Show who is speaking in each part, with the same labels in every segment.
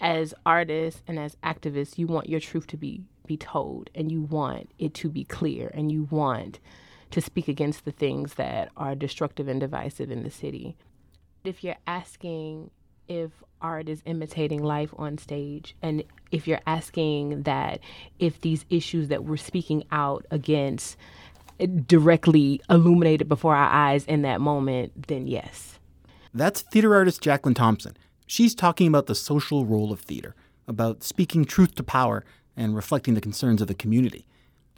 Speaker 1: As artists and as activists, you want your truth to be be told and you want it to be clear and you want to speak against the things that are destructive and divisive in the city. If you're asking if art is imitating life on stage and if you're asking that if these issues that we're speaking out against eh, directly illuminated before our eyes in that moment, then yes.
Speaker 2: That's theater artist Jacqueline Thompson. She's talking about the social role of theater, about speaking truth to power and reflecting the concerns of the community,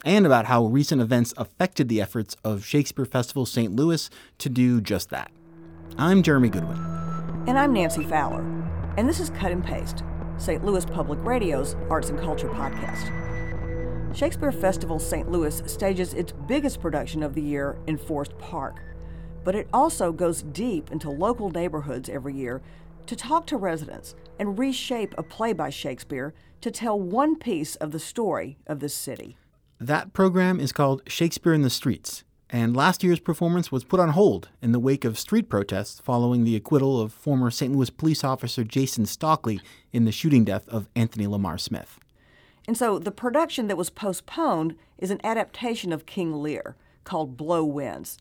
Speaker 2: and about how recent events affected the efforts of Shakespeare Festival St. Louis to do just that. I'm Jeremy Goodwin.
Speaker 3: And I'm Nancy Fowler. And this is Cut and Paste, St. Louis Public Radio's arts and culture podcast. Shakespeare Festival St. Louis stages its biggest production of the year in Forest Park, but it also goes deep into local neighborhoods every year to talk to residents and reshape a play by Shakespeare to tell one piece of the story of this city.
Speaker 2: That program is called Shakespeare in the Streets, and last year's performance was put on hold in the wake of street protests following the acquittal of former St. Louis police officer Jason Stockley in the shooting death of Anthony Lamar Smith.
Speaker 3: And so the production that was postponed is an adaptation of King Lear called Blow Winds,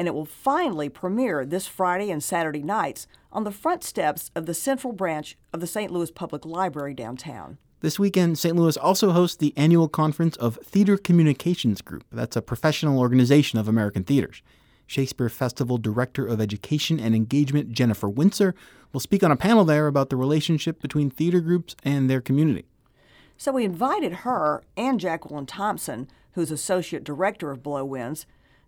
Speaker 3: and it will finally premiere this Friday and Saturday nights on the front steps of the central branch of the St. Louis Public Library downtown.
Speaker 2: This weekend, St. Louis also hosts the annual conference of Theater Communications Group. That's a professional organization of American theaters. Shakespeare Festival Director of Education and Engagement Jennifer Wintzer will speak on a panel there about the relationship between theater groups and their community.
Speaker 3: So we invited her and Jacqueline Thompson, who's Associate Director of Blow Winds,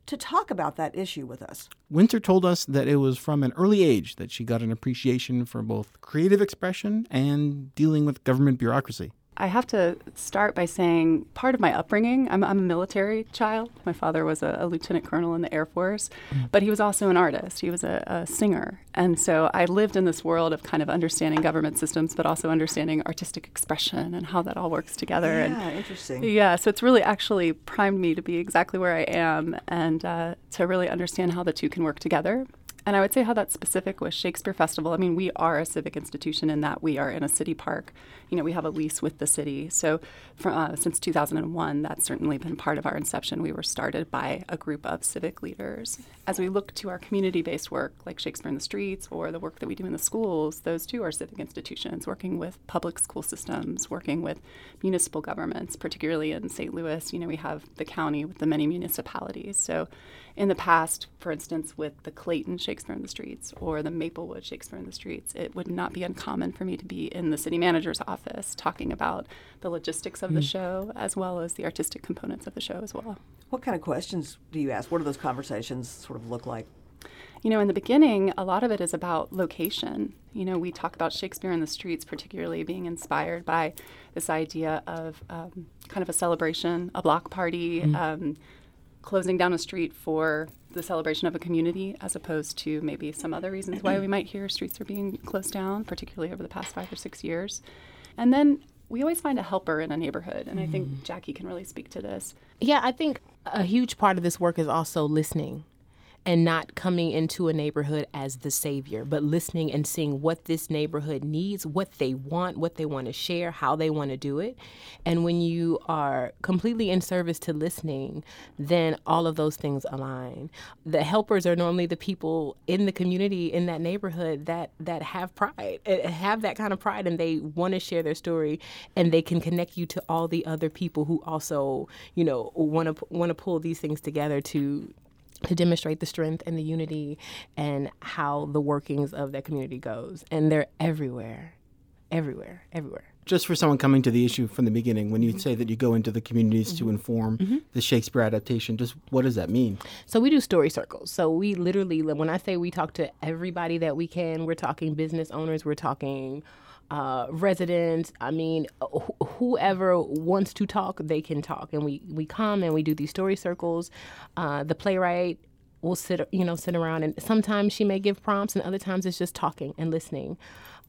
Speaker 3: to talk about that issue with us.
Speaker 2: Wintzer told us that it was from an early age that she got an appreciation for both creative expression and dealing with government bureaucracy.
Speaker 4: I have to start by saying part of my upbringing, I'm, I'm a military child. My father was a, a, lieutenant colonel in the Air Force, mm. but he was also an artist. He was a, a, singer. And so I lived in this world of kind of understanding government systems, but also understanding artistic expression and how that all works together.
Speaker 3: Yeah,
Speaker 4: and,
Speaker 3: interesting.
Speaker 4: Yeah, so it's really actually primed me to be exactly where I am and uh, to really understand how the two can work together. And I would say how that's specific with Shakespeare Festival. I mean, we are a civic institution in that we are in a city park. You know, we have a lease with the city. So, uh, since 2001, that's certainly been part of our inception. We were started by a group of civic leaders. As we look to our community based work, like Shakespeare in the Streets or the work that we do in the schools, those too are civic institutions, working with public school systems, working with municipal governments, particularly in St. Louis. You know, we have the county with the many municipalities. So, in the past, for instance, with the Clayton Shakespeare in the Streets or the Maplewood Shakespeare in the Streets, it would not be uncommon for me to be in the city manager's office talking about the logistics of mm. the show as well as the artistic components of the show as well.
Speaker 3: What kind of questions do you ask? What do those conversations sort of look like?
Speaker 4: You know, in the beginning, a lot of it is about location. You know, we talk about Shakespeare in the streets, particularly being inspired by this idea of um, kind of a celebration, a block party, mm. um, closing down a street for the celebration of a community as opposed to maybe some other reasons why we might hear streets are being closed down, particularly over the past five or six years. And then we always find a helper in a neighborhood. And mm. I think mm-hmm. Jackie can really speak to this.
Speaker 1: Yeah, I think a huge part of this work is also listening and not coming into a neighborhood as the savior, but listening and seeing what this neighborhood needs, what they want, what they want to share, how they want to do it. And when you are completely in service to listening, then all of those things align. The helpers are normally the people in the community in that neighborhood that that have pride, eh, have that kind of pride and they want to share their story and they can connect you to all the other people who also, you know, want to want to pull these things together to to demonstrate the strength and the unity and how the workings of that community goes. And they're everywhere, everywhere, everywhere.
Speaker 2: Just for someone coming to the issue from the beginning, when you say that you go into the communities mm-hmm. to inform mm-hmm. the Shakespeare adaptation, just what does that mean?
Speaker 1: So we do story circles. So we literally, when I say we talk to everybody that we can, we're talking business owners, we're talking uh, residents. I mean, wh- whoever wants to talk, they can talk. And we, we come and we do these story circles. Uh, the playwright will sit, you know, sit around and sometimes she may give prompts and other times it's just talking and listening.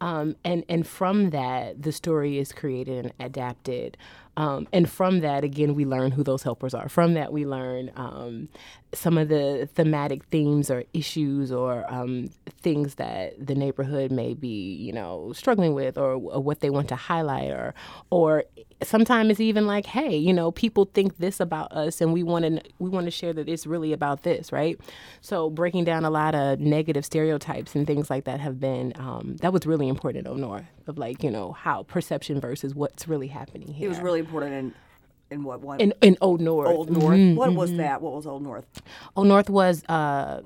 Speaker 1: Um, and, and from that, the story is created and adapted Um, and from that, again, we learn who those helpers are. From that, we learn um, some of the thematic themes or issues or um, things that the neighborhood may be, you know, struggling with or, or what they want to highlight or, or sometimes it's even like, hey, you know, people think this about us and we want to we want to share that it's really about this, right? So breaking down a lot of negative stereotypes and things like that have been um, that was really important in North of like, you know, how perception versus what's really happening here.
Speaker 3: It was really important in in what one
Speaker 1: in, in Old North.
Speaker 3: Old North. Mm-hmm, what mm-hmm. was that? What was Old North?
Speaker 1: Old North was uh,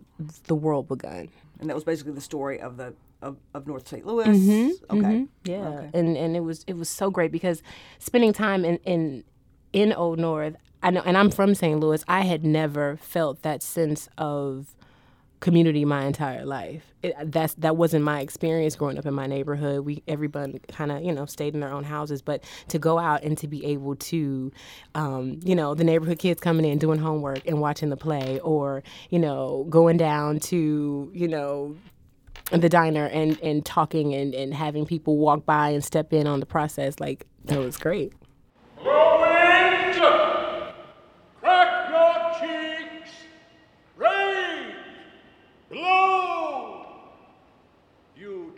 Speaker 1: the world begun,
Speaker 3: and that was basically the story of the of, of North St. Louis. Mm-hmm,
Speaker 1: okay, mm-hmm. yeah, okay. and and it was it was so great because spending time in in in Old North. I know, and I'm from St. Louis. I had never felt that sense of community my entire life. It, that's that wasn't my experience growing up in my neighborhood. We everyone kind of you know stayed in their own houses, but to go out and to be able to, um, you know, the neighborhood kids coming in doing homework and watching the play, or you know, going down to you know the diner and and talking and and having people walk by and step in on the process like that was great.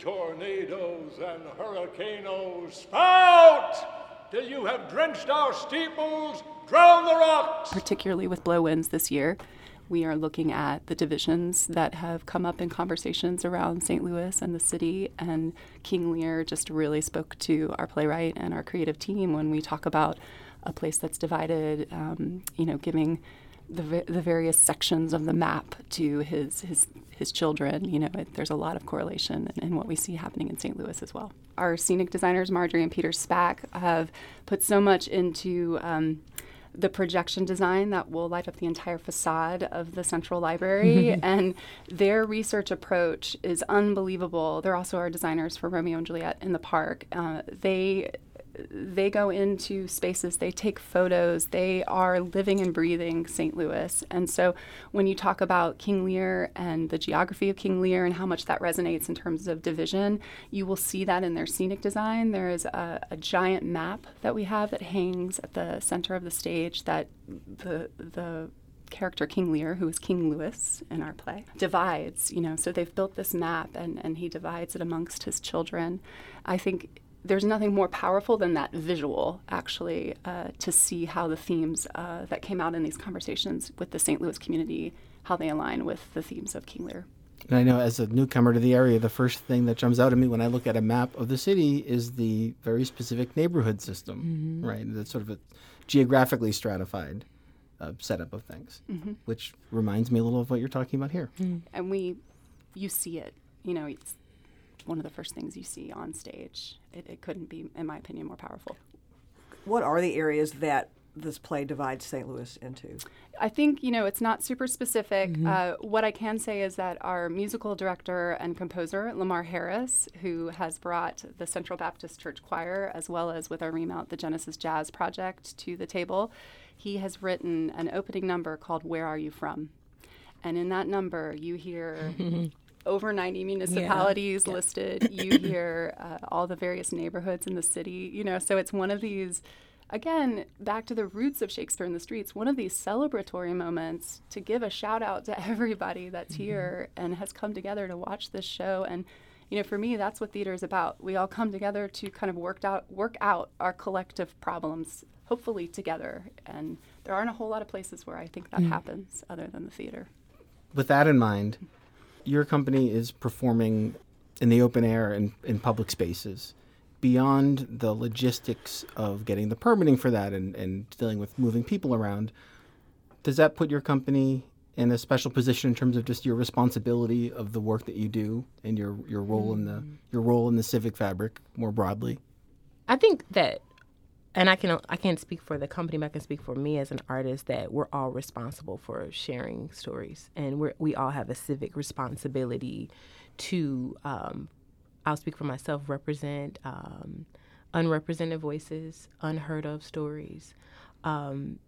Speaker 5: Tornadoes and hurricanes spout till you have drenched our steeples, drowned the rocks.
Speaker 4: Particularly with blow winds this year, we are looking at the divisions that have come up in conversations around St. Louis and the city. And King Lear just really spoke to our playwright and our creative team when we talk about a place that's divided, um, you know, giving the, the various sections of the map to his his his children. You know, it, there's a lot of correlation in, in, what we see happening in St. Louis as well. Our scenic designers, Margery and Peter Spack, have put so much into um, the projection design that will light up the entire facade of the central library and their research approach is unbelievable they're also our designers for romeo and juliet in the park uh, they they go into spaces, they take photos, they are living and breathing St. Louis. And so when you talk about King Lear and the geography of King Lear and how much that resonates in terms of division, you will see that in their scenic design. There is a, a giant map that we have that hangs at the center of the stage that the the character King Lear, who is King Louis in our play, divides, you know, so they've built this map and, and he divides it amongst his children. I think there's nothing more powerful than that visual, actually, uh, to see how the themes uh, that came out in these conversations with the St. Louis community, how they align with the themes of King Lear.
Speaker 2: And I know as a newcomer to the area, the first thing that jumps out at me when I look at a map of the city is the very specific neighborhood system, mm-hmm. right? That's sort of a geographically stratified uh, setup of things, mm-hmm. which reminds me a little of what you're talking about here.
Speaker 4: Mm. And we, you see it, you know, it's one of the first things you see on stage. It, it couldn't be, in my opinion, more powerful.
Speaker 3: What are the areas that this play divides St. Louis into?
Speaker 4: I think, you know, it's not super specific. Mm-hmm. Uh, what I can say is that our musical director and composer, Lamar Harris, who has brought the Central Baptist Church Choir, as well as with our Remount, the Genesis Jazz Project, to the table, he has written an opening number called Where Are You From? And in that number, you hear over 90 municipalities yeah. listed. You hear uh, all the various neighborhoods in the city, you know, so it's one of these, again, back to the roots of Shakespeare in the Streets, one of these celebratory moments to give a shout out to everybody that's mm-hmm. here and has come together to watch this show. And, you know, for me, that's what theater is about. We all come together to kind of work out, work out our collective problems, hopefully together. And there aren't a whole lot of places where I think that mm. happens other than the theater.
Speaker 2: With that in mind, your company is performing in the open air and in public spaces. Beyond the logistics of getting the permitting for that and, and dealing with moving people around, does that put your company in a special position in terms of just your responsibility of the work that you do and your, your role in the mm. your role in the civic fabric more broadly?
Speaker 1: I think that and I can I can't speak for the company, but I can speak for me as an artist that we're all responsible for sharing stories, and we we all have a civic responsibility to. Um, I'll speak for myself. Represent um, unrepresented voices, unheard of stories. Um,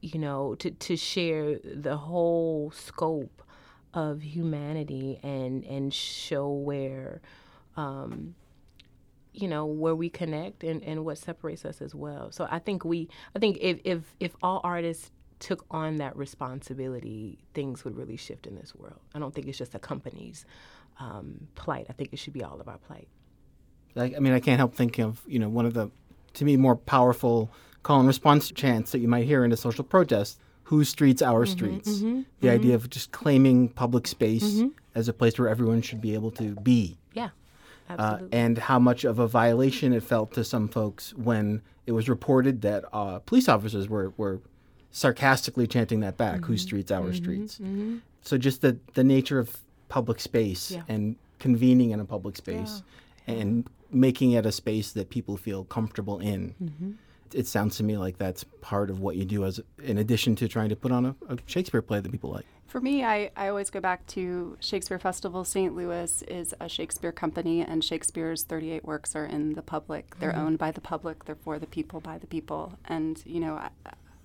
Speaker 1: you know, to to share the whole scope of humanity and and show where um, you know where we connect and, and what separates us as well. So i think we i think if if if all artists took on that responsibility things would really shift in this world. I don't think it's just a company's um, plight. I think it should be all of our plight.
Speaker 2: I, I mean i can't help thinking of you know one of the to me more powerful call and response chants that you might hear in a social protest whose streets our
Speaker 1: Mm-hmm,
Speaker 2: streets. the idea of just claiming public space as a place where everyone should be able to be uh, and how much of a violation it felt to some folks when it was reported that uh, police officers were, were sarcastically chanting that back
Speaker 1: Mm-hmm.
Speaker 2: whose streets our streets. So just the, the nature of public space
Speaker 1: Yeah.
Speaker 2: and convening in a public space and making it a space that people feel comfortable in.
Speaker 1: Mm-hmm.
Speaker 2: it sounds to me like that's part of what you do as in addition to trying to put on a, a shakespeare play that people like
Speaker 4: For me, I, I always go back to Shakespeare Festival. St. Louis is a Shakespeare company, and Shakespeare's 38 works are in the public. They're mm-hmm. owned by the public. They're for the people, by the people. And you know, I,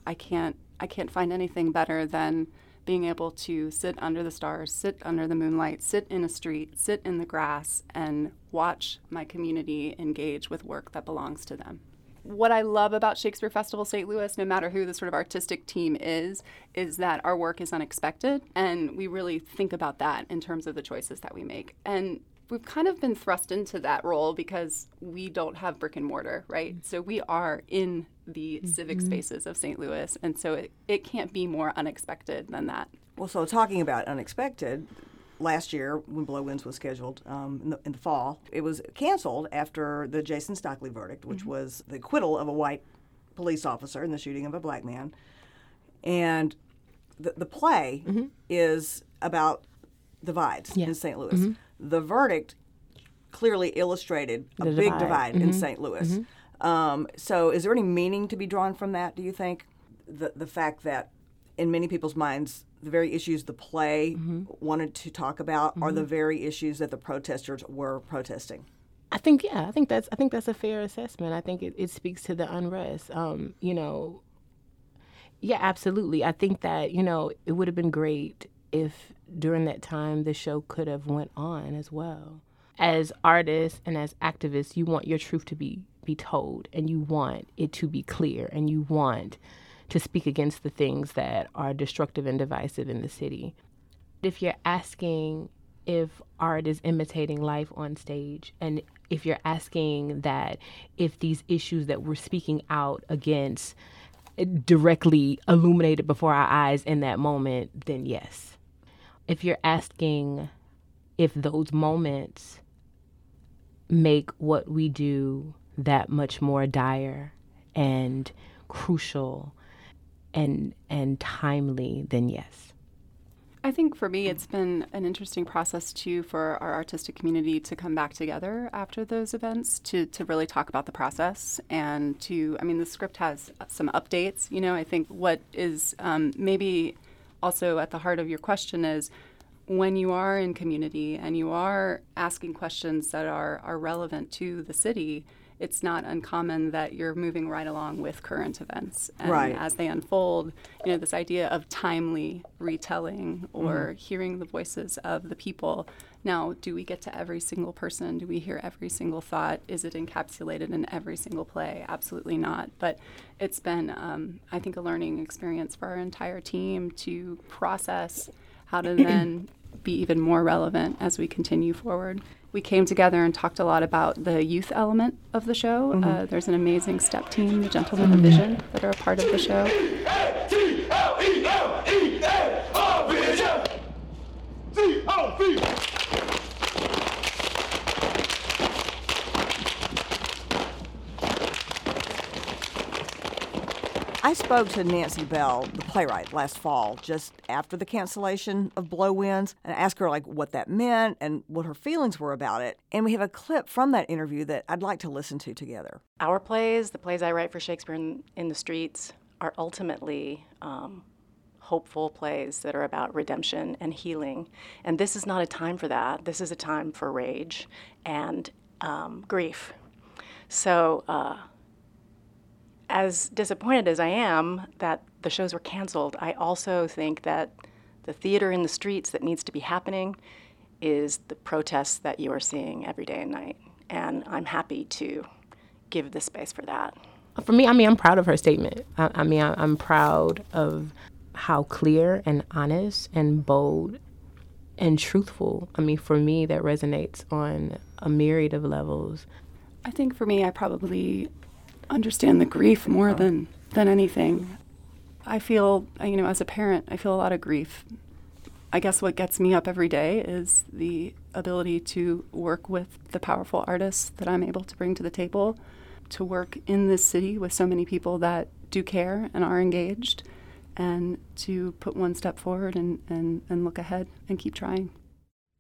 Speaker 4: I can't I can't find anything better than being able to sit under the stars, sit under the moonlight, sit in a street, sit in the grass, and watch my community engage with work that belongs to them what I love about Shakespeare Festival St. Louis, no matter who the sort of artistic team is, is that our work is unexpected. And we really think about that in terms of the choices that we make. And we've kind of been thrust into that role because we don't have brick and mortar, right? Mm-hmm. So we are in the mm-hmm. civic spaces of St. Louis. And so it, it can't be more unexpected than that.
Speaker 3: Well, so talking about unexpected, last year when Blow Winds was scheduled um, in, the, in the fall, it was canceled after the Jason Stockley verdict, which mm-hmm. was the acquittal of a white police officer in the shooting of a black man. And the, the play mm-hmm. is about divides in St. Louis. Mm-hmm. The verdict clearly illustrated a
Speaker 1: The
Speaker 3: big
Speaker 1: divide.
Speaker 3: divide in St. Louis. Um, so, is there any meaning to be drawn from that? Do you think the the fact that in many people's minds, the very issues the play wanted to talk about are the very issues that the protesters were protesting?
Speaker 1: I think yeah, I think that's I think that's a fair assessment. I think it, it speaks to the unrest. Um, you know, yeah, absolutely. I think that you know it would have been great if during that time the show could have went on as well. As artists and as activists, you want your truth to be be told, and you want it to be clear, and you want to speak against the things that are destructive and divisive in the city. If you're asking if art is imitating life on stage, and if you're asking that if these issues that we're speaking out against eh, directly illuminated before our eyes in that moment, then yes. If you're asking if those moments make what we do that much more dire and crucial and and timely, then yes.
Speaker 4: I think for me, it's been an interesting process too for our artistic community to come back together after those events to, to really talk about the process and to, I mean, the script has some updates. You know, I think what is um, maybe also at the heart of your question is when you are in community and you are asking questions that are, are relevant to the city, it's not uncommon that you're moving right along with current events. And
Speaker 3: Right.
Speaker 4: as they unfold, you know, this idea of timely retelling or hearing the voices of the people. Now, do we get to every single person? Do we hear every single thought? Is it encapsulated in every single play? Absolutely not. But it's been, um, I think, a learning experience for our entire team to process how to then be even more relevant as we continue forward. We came together and talked a lot about the youth element of the show. Uh, there's an amazing step team, the Gentlemen of Vision, that are a part of the show.
Speaker 3: I spoke to Nancy Bell, the playwright, last fall, just after the cancellation of Blow Winds, and asked her like what that meant and what her feelings were about it. And we have a clip from that interview that I'd like to listen to together.
Speaker 6: Our plays, the plays I write for Shakespeare in, in the Streets, are ultimately um, hopeful plays that are about redemption and healing. And this is not a time for that. This is a time for rage and um, grief. So, uh, as disappointed as I am that the shows were canceled, I also think that the theater in the streets that needs to be happening is the protests that you are seeing every day and night. and I'm happy to give the space for that.
Speaker 1: For me, I mean, I'm proud of her statement. I, I mean, I, I'm proud of how clear and honest and bold and truthful. I mean, for me, that resonates on a myriad of levels.
Speaker 4: I think for me, I probably understand the grief more oh. than than anything. I feel, you know, as a parent, I feel a lot of grief. I guess what gets me up every day is the ability to work with the powerful artists that I'm able to bring to the table, to work in this city with so many people that do care and are engaged, and to put one step forward and, and, and look ahead and keep trying.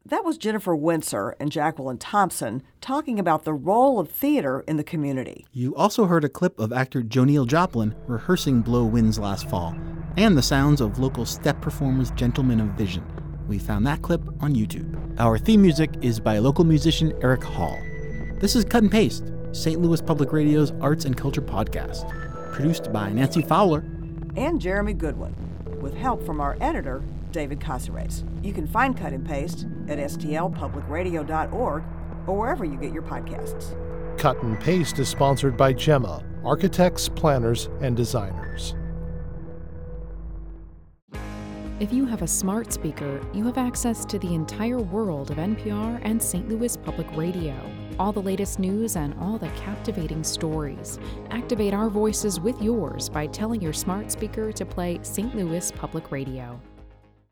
Speaker 3: That was Jennifer Wintzer and Jacqueline Thompson talking about the role of theater in the community.
Speaker 2: You also heard a clip of actor Joneal Joplin rehearsing Blow Winds last fall, and the sounds of local step performers Gentlemen of Vision. We found that clip on YouTube. Our theme music is by local musician Eric Hall. This is Cut and Paste, St. Louis Public Radio's arts and culture podcast, produced by Nancy Fowler
Speaker 3: and Jeremy Goodwin, with help from our editor, David Cazares. You can find Cut and Paste at stlpublicradio.org or wherever you get your podcasts.
Speaker 7: Cut and Paste is sponsored by Gemma, architects, planners, and designers.
Speaker 8: If you have a smart speaker, you have access to the entire world of NPR and St. Louis Public Radio. All the latest news and all the captivating stories. Activate our voices with yours by telling your smart speaker to play St. Louis Public Radio.